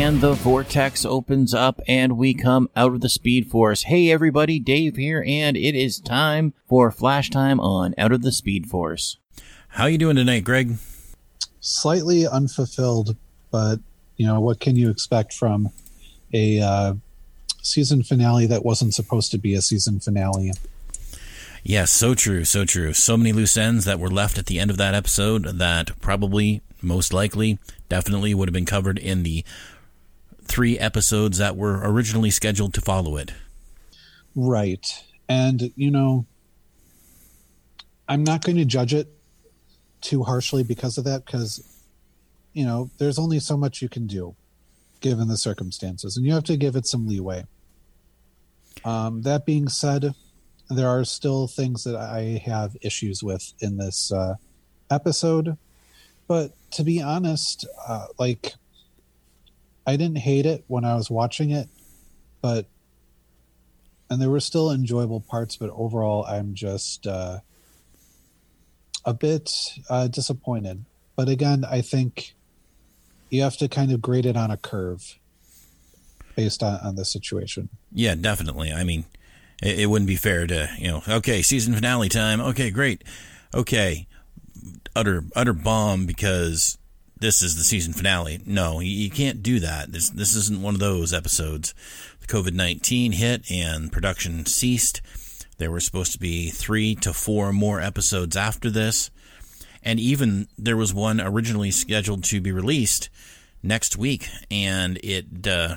And the vortex opens up and we come out of the Speed Force. Hey everybody, Dave here, and it is time for Flash Time on Out of the Speed Force. How you doing tonight, Greg? Slightly unfulfilled, but you know what can you expect from a uh, season finale that wasn't supposed to be a season finale? Yes, so true, so true. So many loose ends that were left at the end of that episode that probably, most likely, definitely would have been covered in the three episodes that were originally scheduled to follow it. Right. And, you know, I'm not going to judge it too harshly because of that, because, you know, there's only so much you can do given the circumstances, and you have to give it some leeway. Um, that being said, there are still things that I have issues with in this uh, episode. But to be honest, uh, like, I didn't hate it when I was watching it, but, and there were still enjoyable parts, but overall, I'm just uh, a bit uh, disappointed. But again, I think you have to kind of grade it on a curve based on, on the situation. Yeah, definitely. I mean, it, it wouldn't be fair to you know. Okay, season finale time. Okay, great. Okay, utter utter bomb because this is the season finale. No, you, can't do that. This this isn't one of those episodes. The COVID nineteen hit and production ceased. There were supposed to be three to four more episodes after this, and even there was one originally scheduled to be released next week, and it uh,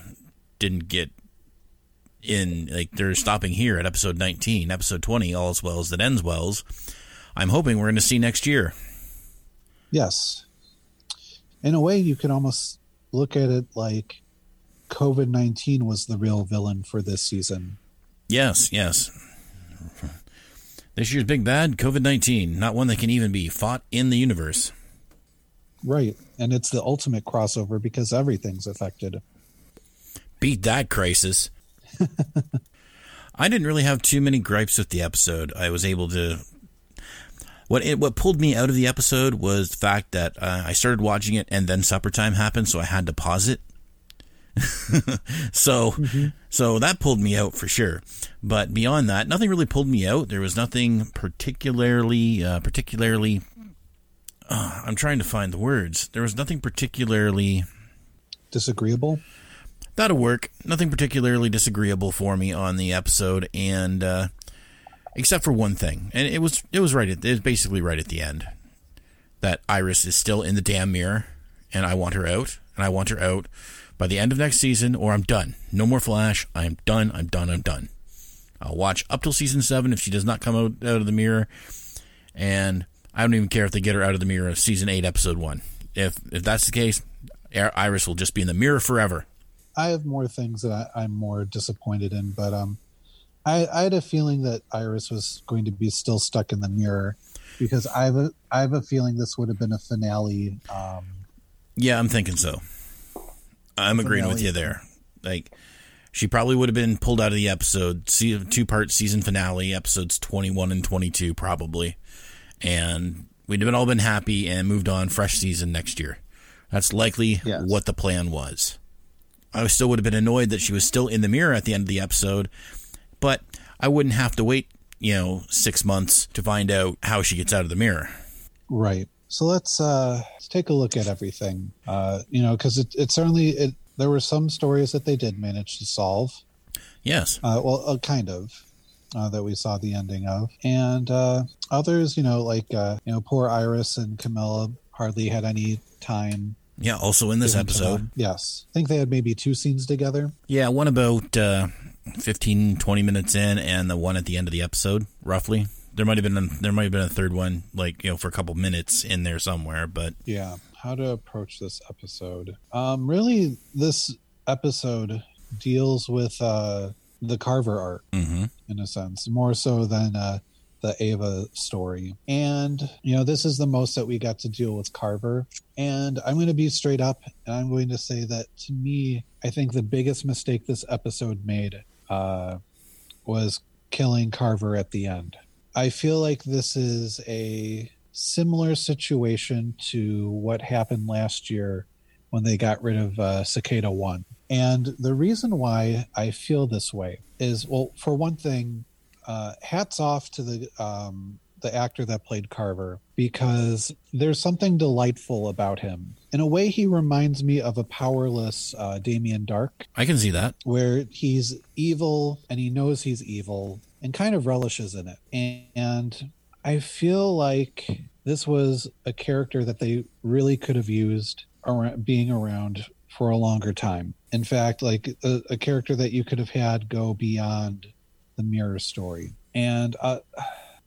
didn't get in like they're stopping here at episode 19 episode 20 all as well as that ends wells i'm hoping we're going to see next year yes in a way you can almost look at it like covid-19 was the real villain for this season. Yes yes. This year's big bad covid-19 not one that can even be fought in the universe. Right. And it's the ultimate crossover because everything's affected. Beat that crisis. I didn't really have too many gripes with the episode. I was able to. What it, what pulled me out of the episode was the fact that uh, I started watching it and then supper time happened, so I had to pause it. so mm-hmm. so that pulled me out for sure. But beyond that, nothing really pulled me out. There was nothing particularly uh, particularly. Uh, I'm trying to find the words. There was nothing particularly disagreeable that'll work. Nothing particularly disagreeable for me on the episode, and uh, except for one thing, and it was it was right. At, it was basically right at the end that Iris is still in the damn mirror, and I want her out, and I want her out by the end of next season, or I'm done. No more Flash. I am done. I'm done. I'm done. I'll watch up till season seven if she does not come out, out of the mirror, and I don't even care if they get her out of the mirror of season eight, episode one. If if that's the case, Iris will just be in the mirror forever. I have more things that I, am more disappointed in, but um, I, I had a feeling that Iris was going to be still stuck in the mirror because I have a I have a feeling this would have been a finale. Um, yeah, I'm thinking so. I'm agreeing with you there. Like she probably would have been pulled out of the episode, two part season finale, episodes 21 and 22, probably, and we'd have all been happy and moved on, fresh season next year. That's likely yes. what the plan was. I still would have been annoyed that she was still in the mirror at the end of the episode, but I wouldn't have to wait, you know, six months to find out how she gets out of the mirror. Right. So let's uh, let's take a look at everything. Uh, you know, because it, it certainly it, there were some stories that they did manage to solve. Yes. Uh, well, uh, kind of. Uh, that we saw the ending of, and uh, others, you know, like uh, you know, poor Iris and Kamilla hardly had any time yeah, also in this episode. Yes. I think they had maybe two scenes together. Yeah, one about uh, 15, 20 minutes in, and the one at the end of the episode, roughly. There might have been a, there might have been a third one, like you know, for a couple minutes in there somewhere. But yeah, how to approach this episode? Um, really, this episode deals with uh, the Carver art mm-hmm. in a sense, more so than uh, the Ava story. And, you know, this is the most that we got to deal with Carver. And I'm going to be straight up and I'm going to say that to me, I think the biggest mistake this episode made uh, was killing Carver at the end. I feel like this is a similar situation to what happened last year when they got rid of uh, Cicada One. And the reason why I feel this way is, well, for one thing, uh, hats off to the um, the actor that played Carver because there's something delightful about him. In a way, he reminds me of a powerless uh, Damien Darhk, I can see that. where he's evil and he knows he's evil and kind of relishes in it. And I feel like this was a character that they really could have used around, being around for a longer time. In fact, like a, a character that you could have had go beyond the mirror story. And uh,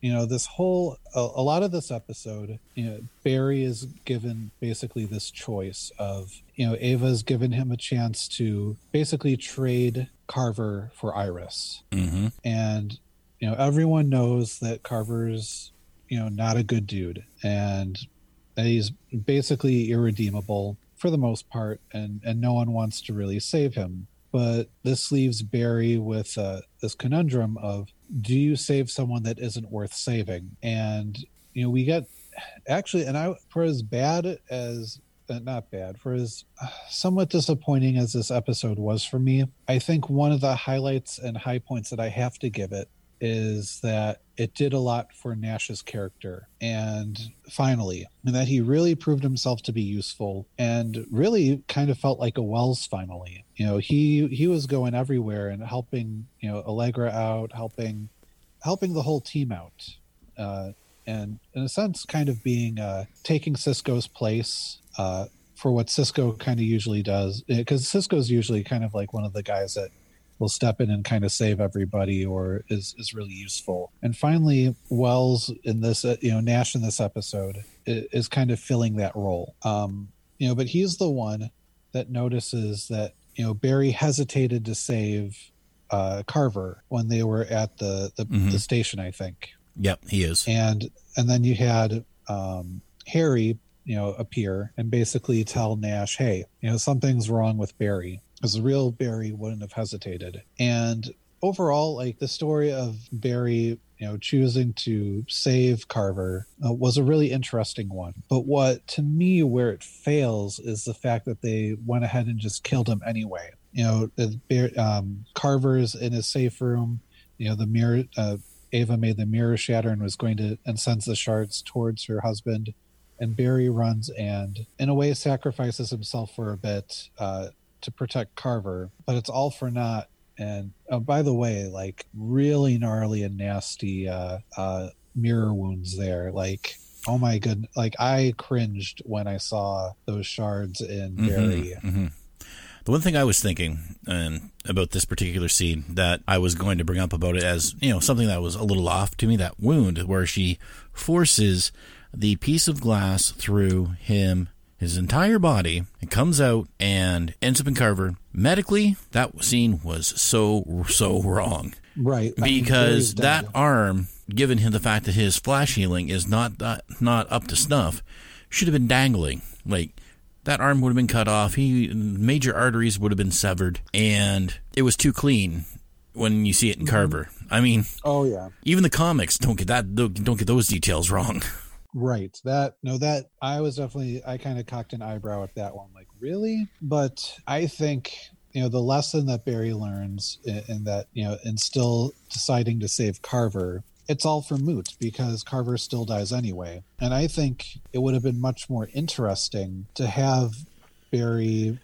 you know, this whole a, a lot of this episode, you know, Barry is given basically this choice of, you know, Ava's given him a chance to basically trade Carver for Iris. hmm And you know, everyone knows that Carver's, you know, not a good dude. And that he's basically irredeemable for the most part. And and no one wants to really save him. But this leaves barry with uh, this conundrum of do you save someone that isn't worth saving? And you know we get actually and i for as bad as uh, not bad for as uh, somewhat disappointing as this episode was for me i think one of the highlights and high points that i have to give it is that it did a lot for Nash's character. And finally, and that he really proved himself to be useful and really kind of felt like a Wells finally. You know, he he was going everywhere and helping, you know, Allegra out, helping helping the whole team out. Uh, and in a sense kind of being uh, taking Cisco's place uh, for what Cisco kind of usually does because Cisco's usually kind of like one of the guys that will step in and kind of save everybody or is is really useful. And finally, Wells in this, uh, you know, Nash in this episode is, kind of filling that role. Um, you know, but he's the one that notices that you know Barry hesitated to save uh, Carver when they were at the the, Mhm. the station, I think, Yep, he is. and and then you had um, Harry, you know, appear and basically tell Nash, "Hey, you know, something's wrong with Barry." Because the real Barry wouldn't have hesitated. And overall, like the story of Barry, you know, choosing to save Carver uh, was a really interesting one. But what to me, where it fails, is the fact that they went ahead and just killed him anyway. You know, um, Carver's in his safe room. You know, the mirror. Uh, Ava made the mirror shatter and was going to and sends the shards towards her husband. And Barry runs and, in a way, sacrifices himself for a bit uh, to protect Carver, but it's all for naught. And oh, by the way, like really gnarly and nasty uh, uh, mirror wounds there. Like, oh my good, like I cringed when I saw those shards in Barry. hmm The one thing I was thinking um, about this particular scene that I was going to bring up about it as you know something that was a little off to me that wound where she forces the piece of glass through him his entire body it comes out and ends up in Carver medically that scene was so so wrong Right. Because that arm, given him the fact that his flash healing is not that, not up to snuff, should have been dangling. Like that arm would have been cut off. He major arteries would have been severed, and it was too clean when you see it in mm-hmm. Carver. I mean, Oh, yeah. even the comics don't get that don't get those details wrong. Right. That no that I was definitely I kind of cocked an eyebrow at that one like really? But I think you know the lesson that Barry learns in, in that you know and still deciding to save Carver it's all for moot because Carver still dies anyway. And I think it would have been much more interesting to have Barry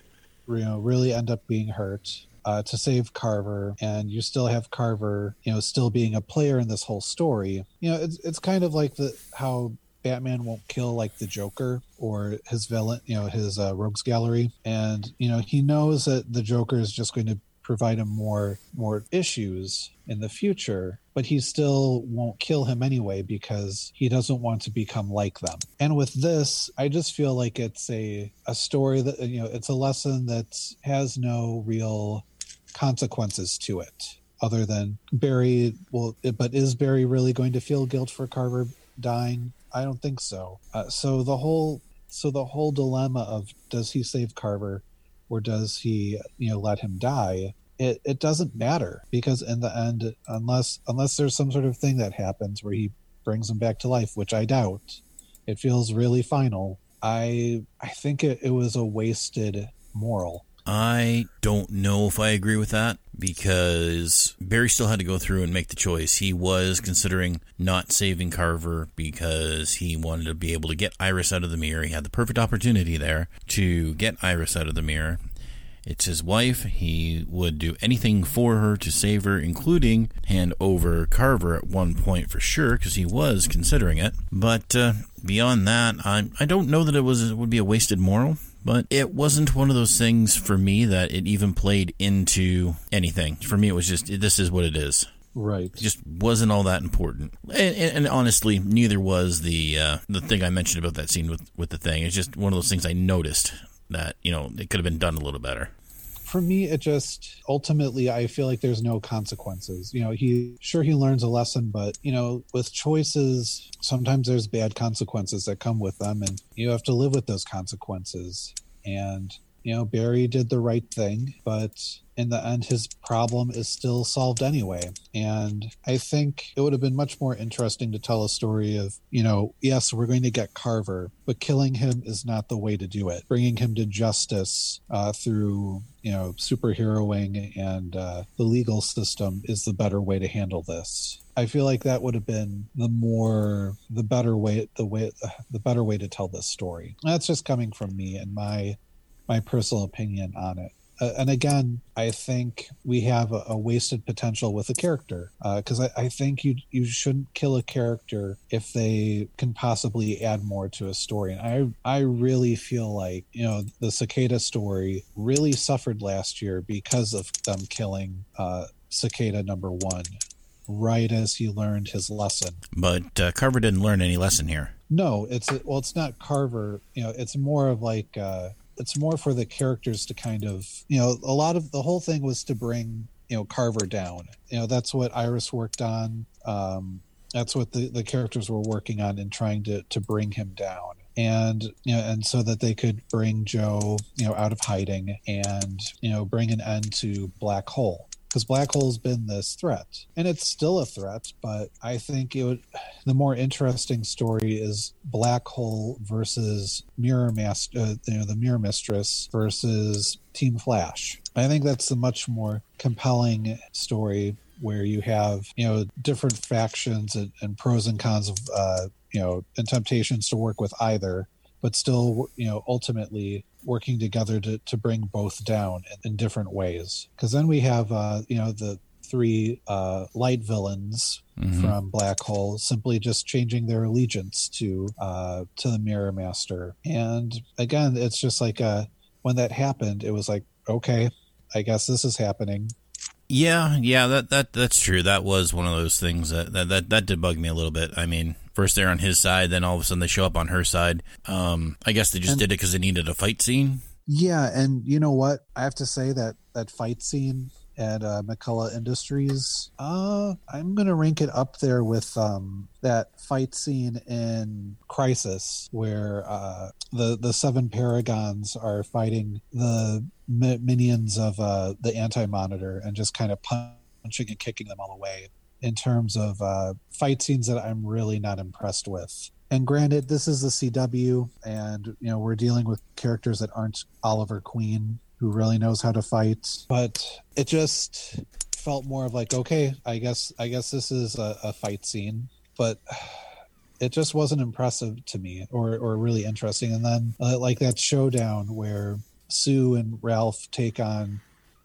you know really end up being hurt uh, to save Carver, and you still have Carver, you know, still being a player in this whole story. You know, it's it's kind of like the how Batman won't kill like the Joker or his villain, you know, his uh, rogues gallery, and you know he knows that the Joker is just going to provide him more more issues in the future but he still won't kill him anyway because he doesn't want to become like them. And with this i just feel like it's a a story that you know it's a lesson that has no real consequences to it other than barry well but is barry really going to feel guilt for carver dying i don't think so uh, so the whole so the whole dilemma of does he save carver or does he you know let him die it, it doesn't matter because in the end unless unless there's some sort of thing that happens where he brings him back to life which i doubt it feels really final I I think it, it was a wasted moral. I don't know if I agree with that because Barry still had to go through and make the choice. He was considering not saving Carver because he wanted to be able to get Iris out of the mirror. He had the perfect opportunity there to get Iris out of the mirror. It's his wife. He would do anything for her to save her, including hand over Carver at one point for sure, because he was considering it. But uh, beyond that, I I don't know that it was it would be a wasted moral. But it wasn't one of those things for me that it even played into anything. For me, it was just this is what it is. Right. It just wasn't all that important. And, and, and honestly, neither was the uh, the thing I mentioned about that scene with with the thing. It's just one of those things I noticed that you know it could have been done a little better for me it just ultimately i feel like there's no consequences. You know he sure he learns a lesson but you know with choices sometimes there's bad consequences that come with them and you have to live with those consequences. And you know barry did the right thing but in the end his problem is still solved anyway. And i think it would have been much more interesting to tell a story of you know yes we're going to get carver but killing him is not the way to do it. Bringing him to justice uh, through you know superheroing and uh, the legal system is the better way to handle this. I feel like that would have been the more the better way the way the better way to tell this story. That's just coming from me and my my personal opinion on it uh, and again, I think we have a, a wasted potential with a character because uh, I, I, think you you shouldn't kill a character if they can possibly add more to a story. And I I really feel like you know the cicada story really suffered last year because of them killing uh, cicada number one right as he learned his lesson. But uh, Carver didn't learn any lesson here. No, it's well, it's not Carver. You know, it's more of like uh, it's more for the characters to kind of you know a lot of the whole thing was to bring you know Carver down. You know that's what Iris worked on. Um, that's what the, the characters were working on in trying to to bring him down and you know and so that they could bring joe you know out of hiding and you know bring an end to black hole because black hole's been this threat and it's still a threat but i think it would the more interesting story is black hole versus mirror master uh, you know the mirror mistress versus team flash. I think that's a much more compelling story where you have you know different factions and, and pros and cons of uh, you know and temptations to work with either but still you know ultimately working together to, to bring both down in, in different ways. Because then we have, uh, you know, the three uh, light villains mm-hmm. from Black Hole simply just changing their allegiance to uh, to the Mirror Master. And again, it's just like uh, when that happened, it was like, okay, I guess this is happening. Yeah, yeah, that that that's true. That was one of those things that that that, that did bug me a little bit. I mean, first they're on his side, then all of a sudden they show up on her side. Um, I guess they just and, did it because they needed a fight scene. Yeah, and you know what? I have to say that that fight scene at uh, McCulloch Industries, uh, I'm gonna rank it up there with um, that fight scene in Crisis, where uh, the the seven Paragons are fighting the mi- minions of uh, the Anti Monitor and just kind of punching and kicking them all away in terms of uh, fight scenes that I'm really not impressed with. And granted, this is the CW, and you know we're dealing with characters that aren't Oliver Queen, who really knows how to fight. But it just felt more of like, okay, I guess I guess this is a, a fight scene, but it just wasn't impressive to me or or really interesting. And then uh, like that showdown where Sue and Ralph take on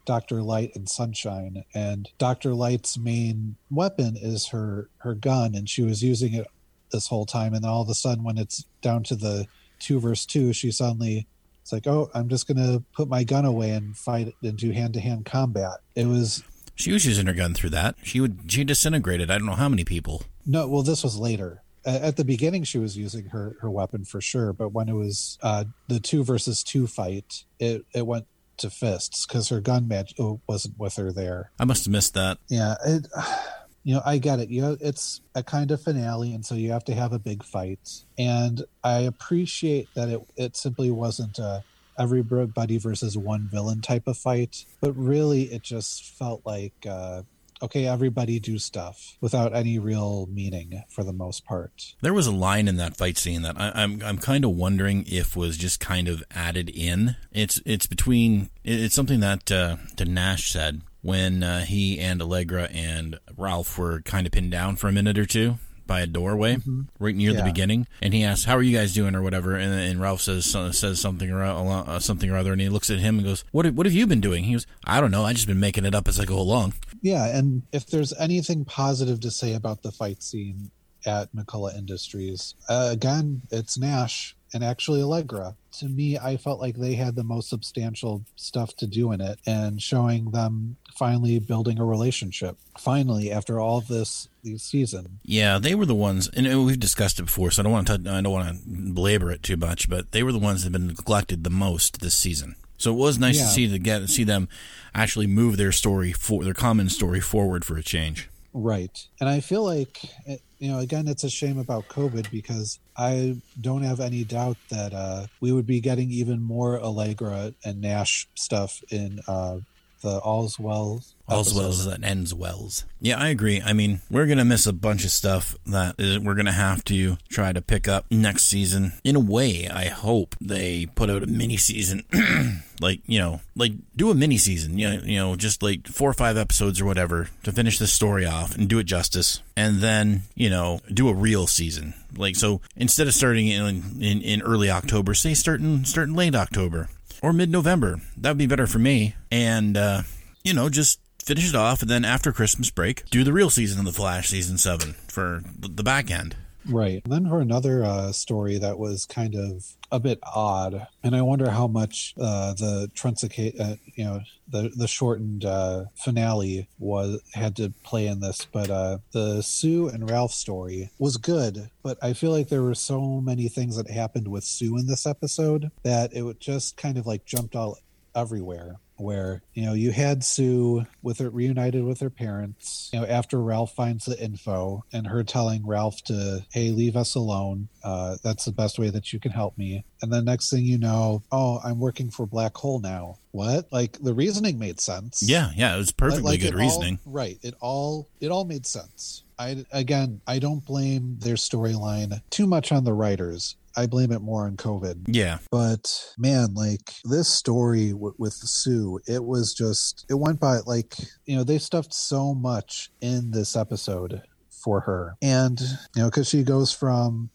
Dr. Light and Sunshine. And Dr. Light's main weapon is her her gun, and she was using it this whole time. And all of a sudden, when it's down to the two verse two, she suddenly it's like, oh, I'm just gonna put my gun away and fight do hand to hand combat. It was. She was using her gun through that. She would. She disintegrated. I don't know how many people. No, well, this was later at the beginning she was using her her weapon for sure but when it was uh the two versus two fight it it went to fists because her gun match oh, wasn't with her there. I must have missed that. Yeah, it, you know, I get it. You know, it's a kind of finale, and so you have to have a big fight. And I appreciate that it it simply wasn't a everybody versus one villain type of fight, but really it just felt like uh, okay, everybody do stuff without any real meaning for the most part. There was a line in that fight scene that I, I'm I'm kind of wondering if was just kind of added in. It's it's between it's something that uh, that Nash said when uh, he and Allegra and Ralph were kind of pinned down for a minute or two by a doorway Mm-hmm. right near the beginning, and he asks, "How are you guys doing?" or whatever, and, and Ralph says says something or uh, something or other, and he looks at him and goes, "What have- what have you been doing?" He goes, "I don't know. I just been making it up as I go along." Yeah, and if there's anything positive to say about the fight scene at McCulloch Industries, uh, again, it's Nash and actually Allegra. To me, I felt like they had the most substantial stuff to do in it, and showing them finally building a relationship. Finally, after all this, season. Yeah, they were the ones, and we've discussed it before, so I don't want to. I don't want to belabor it too much, but they were the ones that have been neglected the most this season. So it was nice to see to get see them actually move their story for their common story forward for a change. Right. And I feel like, eh, you know, again, it's a shame about COVID because I don't have any doubt that uh, we would be getting even more Allegra and Nash stuff in uh, the All's Well. All's well episodes. that ends wells. Yeah, I agree. I mean, we're gonna miss a bunch of stuff that is, we're gonna have to try to pick up next season. In a way, I hope they put out a mini season, like you know, like do a mini season. You know, you know, just like four or five episodes or whatever to finish this story off and do it justice, and then you know, do a real season. Like so, instead of starting in in, in early October, say starting starting late October or mid November. That would be better for me. And uh, you know, just finish it off, and then after Christmas break, do the real season of the Flash, season seven for the back end. Right. And then for another uh, story that was kind of a bit odd, and I wonder how much uh, the Truncicate, uh, you know, the the shortened uh, finale was had to play in this. But uh, the Sue and Ralph story was good, but I feel like there were so many things that happened with Sue in this episode that it just kind of like jumped all everywhere where you know you had Sue with her reunited with her parents you know after Ralph finds the info and her telling Ralph to hey leave us alone. Uh, that's the best way that you can help me. And then next thing you know oh I'm working for Black Hole now. What? Like the reasoning made sense. Yeah, yeah, it was perfectly like, good reasoning. right it all it all made sense. I again I don't blame their storyline too much on the writers I blame it more on COVID yeah, but man like this story w- with sue it was just it went by like you know they stuffed so much in this episode for her and you know because she goes from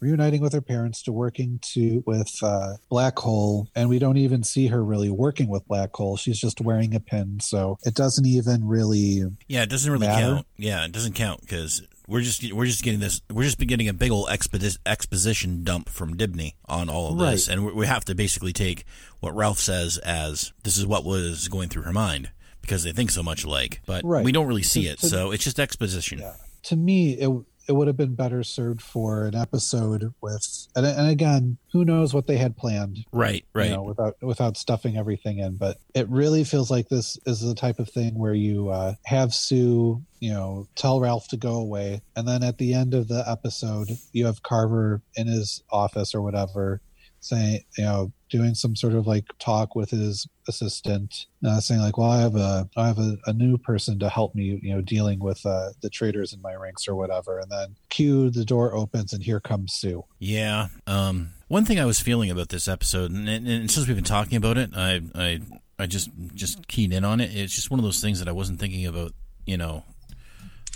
reuniting with her parents to working to with uh, black hole and we don't even see her really working with black hole she's just wearing a pin so it doesn't even really yeah. It doesn't really Matter? count. Yeah, it doesn't count because we're just we're just getting this. We're just getting a big old expedi- exposition dump from Dibney on all of this, and we, we have to basically take what Ralph says as this is what was going through her mind because they think so much alike, but Right. we don't really see it, to- so it's just exposition. Yeah. to me it it would have been better served for an episode with and, and again who knows what they had planned Right, right. you know, without without stuffing everything in but it really feels like this is the type of thing where you uh, have sue you know tell ralph to go away and then at the end of the episode you have carver in his office or whatever saying you know doing some sort of like talk with his assistant uh, saying like well i have a i have a, a new person to help me you know dealing with uh, the traders in my ranks or whatever and then cue the door opens and here comes sue Yeah. Um, one thing I was feeling about this episode, and, and, and since we've been talking about it, I, I, I just just keyed in on it. It's just one of those things that I wasn't thinking about, you know,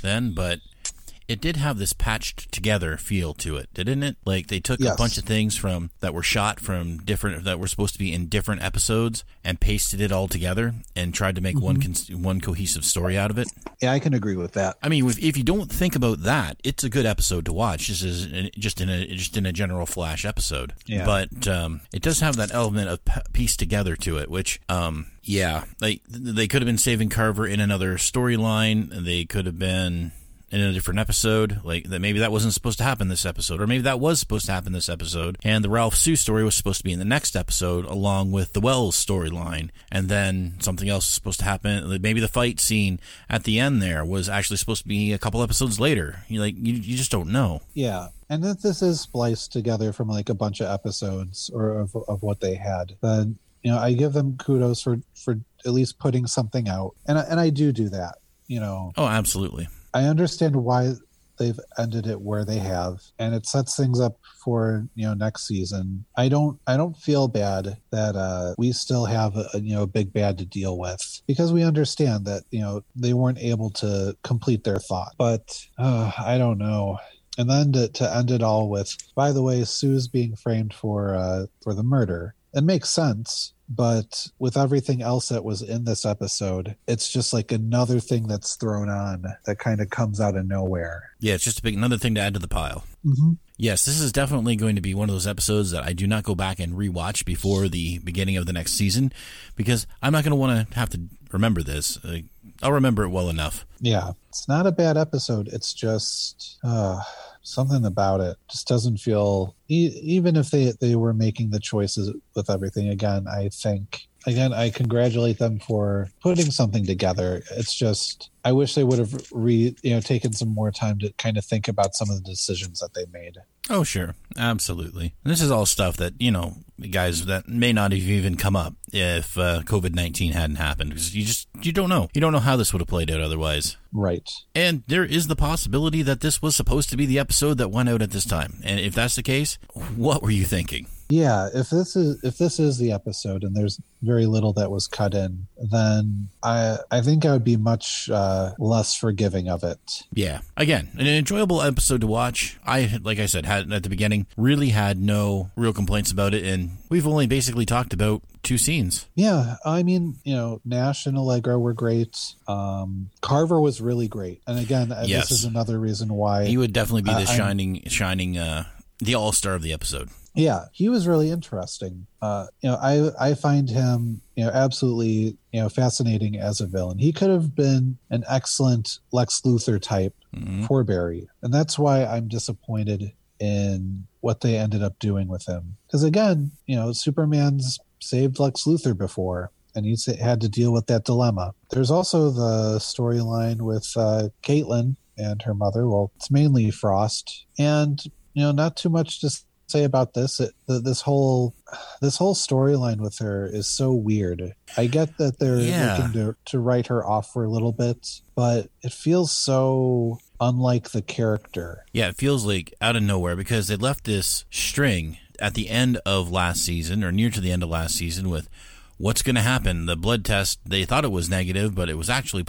then, but it did have this patched together feel to it, didn't it? Like they took a bunch of things from that were shot from different that were supposed to be in different episodes and pasted it all together and tried to make one cons- one cohesive story out of it. yeah i can agree with that I mean, if, if you don't think about that, it's a good episode to watch. Just as just in a just in a general Flash episode. Yeah. But um, it does have that element of p- piece together to it, which um, yeah, like they could have been saving Carver in another storyline. They could have been in a different episode, like that. Maybe that wasn't supposed to happen this episode, or maybe that was supposed to happen this episode, and the Ralph Sue story was supposed to be in the next episode, along with the Wells storyline, and then something else is supposed to happen. like, Maybe the fight scene at the end there was actually supposed to be a couple episodes later. You like you, you just don't know. Yeah, and if this is spliced together from like a bunch of episodes or of, of what they had, then you know I give them kudos for for at least putting something out, and I, and I do do that. you know, Oh, absolutely. I understand why they've ended it where they have, and it sets things up for you know next season. I don't I don't feel bad that uh, we still have a, you know a big bad to deal with because we understand that you know they weren't able to complete their thought. But uh, I don't know. And then to, to end it all with, by the way, Sue's being framed for uh, for the murder. It makes sense but with everything else that was in this episode, it's just like another thing that's thrown on that kind of comes out of nowhere. Yeah, it's just a big another thing to add to the pile. Mm-hmm. Yes, this is definitely going to be one of those episodes that I do not go back and rewatch before the beginning of the next season because I'm not going to want to have to remember this. I'll remember it well enough. Yeah, it's not a bad episode. It's just uh, something about it just doesn't feel. E- even if they they were making the choices with everything again, I think again I congratulate them for putting something together. It's just I wish they would have re you know taken some more time to kind of think about some of the decisions that they made. Oh, sure. Absolutely. This is all stuff that, you know, guys, that may not have even come up if uh, COVID 19 hadn't happened because you just, you don't know. You don't know how this would have played out otherwise. Right. And there is the possibility that this was supposed to be the episode that went out at this time. And if that's the case, what were you thinking? Yeah, if this is if this is the episode and there's very little that was cut in, then I I think I would be much uh, less forgiving of it. Yeah. Again, an enjoyable episode to watch. I like I said had at the beginning really had no real complaints about it and we've only basically talked about two scenes. Yeah, I mean, you know, Nash and Allegra were great. Um, Carver was really great, and again, uh, Yes. this is another reason why He would definitely be the Uh, I'm- shining shining uh the all-star of the episode. Yeah he was really interesting. Uh you know i i find him you know absolutely you know fascinating as a villain. He could have been an excellent lex luthor type Mhm. for barry and that's why i'm disappointed in what they ended up doing with him. Because again you know superman's saved lex luthor before and he's had to deal with that dilemma. There's also the storyline with uh caitlin and her mother. Well it's mainly frost and you know not too much to say about this it, th- this whole this whole storyline with her is so weird i get that they're Yeah. looking to, to write her off for a little bit but it feels so unlike the character Yeah, it feels like out of nowhere because they left this string at the end of last season or near to the end of last season with what's going to happen. The blood test, they thought it was negative, but it was actually.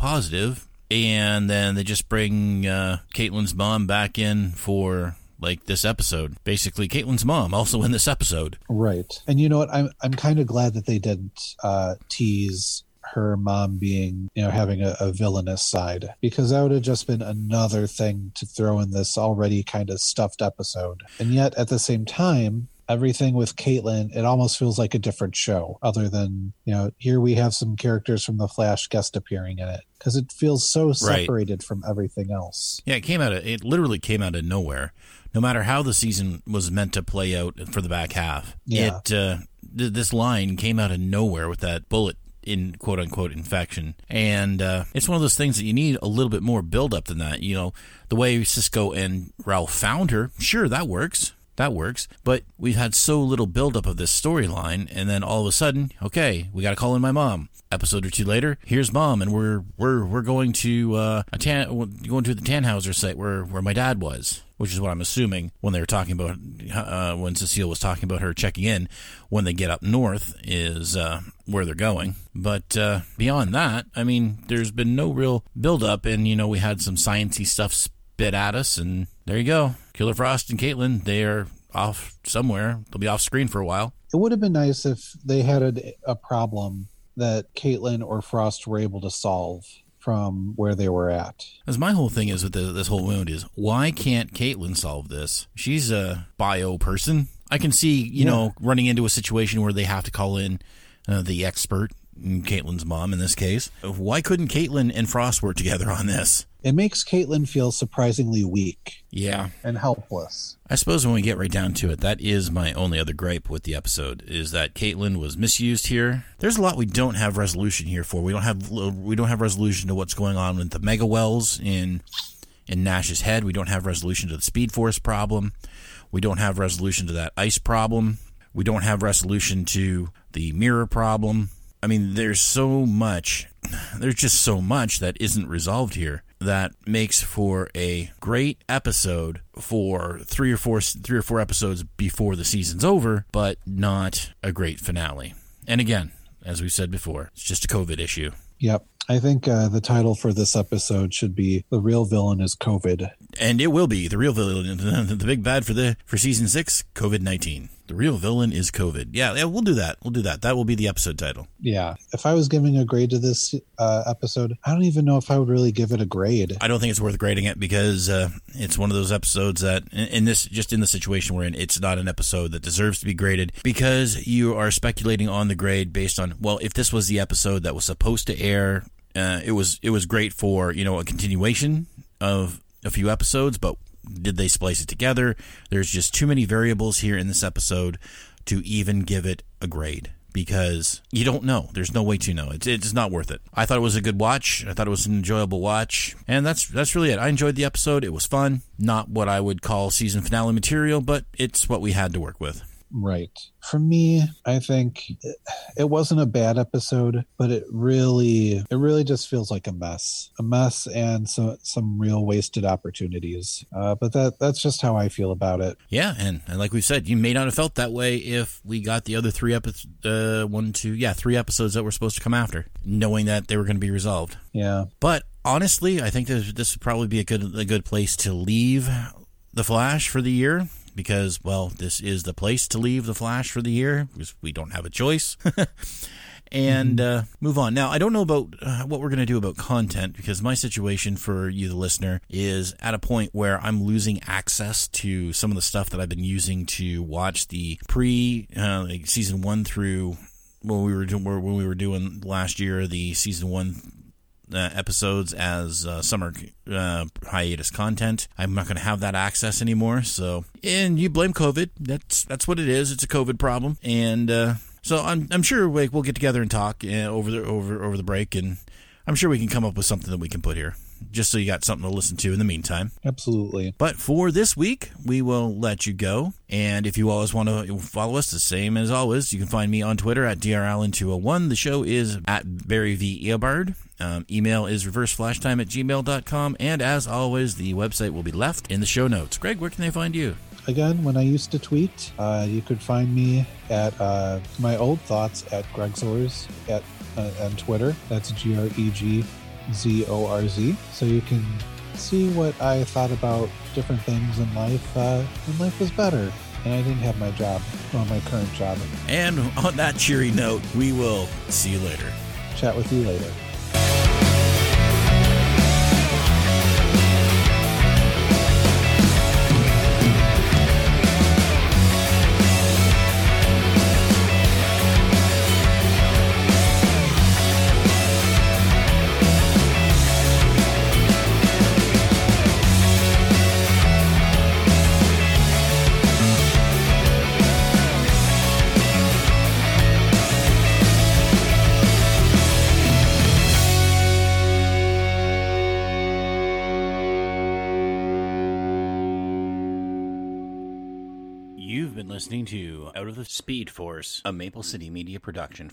And then they just bring uh, Caitlin's mom back in for like this episode. Basically, Caitlin's mom also in this episode. right and you know what i'm i'm kind of glad that they didn't uh tease her mom being you know having a, a villainous side because that would have just been another thing to throw in this already kind of stuffed episode and yet at the same time everything with Caitlin, it almost feels like a different show, other than, you know, here we have some characters from The Flash guest appearing in it. Because it feels so separated from everything else. Yeah, it came out of it literally came out of nowhere. No matter how the season was meant to play out for the back half, Yeah. it uh, th- this line came out of nowhere with that bullet in quote unquote infection, and uh, it's one of those things that you need a little bit more build up than that. You know, the way Cisco and Ralph found her, sure that works. That works, but we've had so little buildup of this storyline, and then all of a sudden, okay, we got to call in my mom. Episode or two later, here's mom, and we're we're we're going to uh, a tan going to the Tannhauser site where where my dad was, which is what I'm assuming when they were talking about uh, when Cecile was talking about her checking in when they get up north is uh, where they're going. But uh, beyond that, I mean, there's been no real buildup, and you know, we had some sciencey stuff spit at us, and there you go. Killer Frost and Caitlin, they are off somewhere. They'll be off screen for a while. It would have been nice if they had a, a problem that Caitlin or Frost were able to solve from where they were at. As my whole thing is with the, this whole wound is why can't Caitlin solve this? She's a bio person. I can see you Yeah. know running into a situation where they have to call in uh, the expert, Caitlin's mom in this case. Why couldn't Caitlin and Frost work together on this? It makes Caitlin feel surprisingly weak Yeah, and helpless. I suppose when we get right down to it, that is my only other gripe with the episode is that Caitlin was misused here. There's a lot we don't have resolution here for. We don't have we don't have resolution to what's going on with the mega wells in in Nash's head. We don't have resolution to the Speed Force problem. We don't have resolution to that ice problem. We don't have resolution to the mirror problem. I mean, there's so much there's just so much that isn't resolved here that makes for a great episode for three or four three or four episodes before the season's over, but not a great finale. And again, as we said before, it's just a COVID issue. Yep. I think uh, the title for this episode should be "The Real Villain is COVID," and it will be the real villain. The big bad for the for season six, COVID nineteen. The real villain is COVID. Yeah, yeah, we'll do that. We'll do that. That will be the episode title. Yeah. If I was giving a grade to this uh, episode, I don't even know if I would really give it a grade. I don't think it's worth grading it because uh, it's one of those episodes that, in this, just in the situation we're in, it's not an episode that deserves to be graded because you are speculating on the grade based on well, if this was the episode that was supposed to air, uh, it was it was great for you know a continuation of a few episodes, but did they splice it together? There's just too many variables here in this episode to even give it a grade because you don't know. There's no way to know. It's, it's not worth it. I thought it was a good watch. I thought it was an enjoyable watch, and that's that's really it. I enjoyed the episode. It was fun. Not what I would call season finale material, but it's what we had to work with. Right. For me, I think it wasn't a bad episode, but it really it really just feels like a mess. A mess and some some real wasted opportunities. Uh, but that that's just how I feel about it. Yeah, and, and like we said, you may not have felt that way if we got the other three episodes uh one, two, yeah, three episodes that were supposed to come after, knowing that they were going to be resolved. Yeah. But honestly, I think this this would probably be a good a good place to leave the Flash for the year because, well, this is the place to leave the Flash for the year because we don't have a choice. and mm-hmm. uh, move on. Now, I don't know about uh, what we're going to do about content because my situation for you, the listener, is at a point where I'm losing access to some of the stuff that I've been using to watch the pre uh, like season one through when we were doing when we were doing last year the season one uh, episodes as uh, summer uh, hiatus content. I'm not going to have that access anymore. So, and you blame COVID. That's that's what it is. It's a COVID problem, and uh, so I'm I'm sure like, we'll get together and talk uh, over the over over the break, and I'm sure we can come up with something that we can put here just so you got something to listen to in the meantime. Absolutely. But for this week, we will let you go. And if you always want to follow us, the same as always, you can find me on Twitter at drallen201. The show is at Barry V. Eobard. Um, email is reverseflashtime at gmail.com. And as always, the website will be left in the show notes. Greg, where can they find you? Again, when I used to tweet, uh, you could find me at uh, my old thoughts at Gregzorz at uh, on Twitter. That's G R E G Z O R Z. So you can see what I thought about different things in life uh, when life was better and I didn't have my job, well, my current job. And on that cheery note, we will see you later. Chat with you later. Out of the Speed Force, a Maple City media production.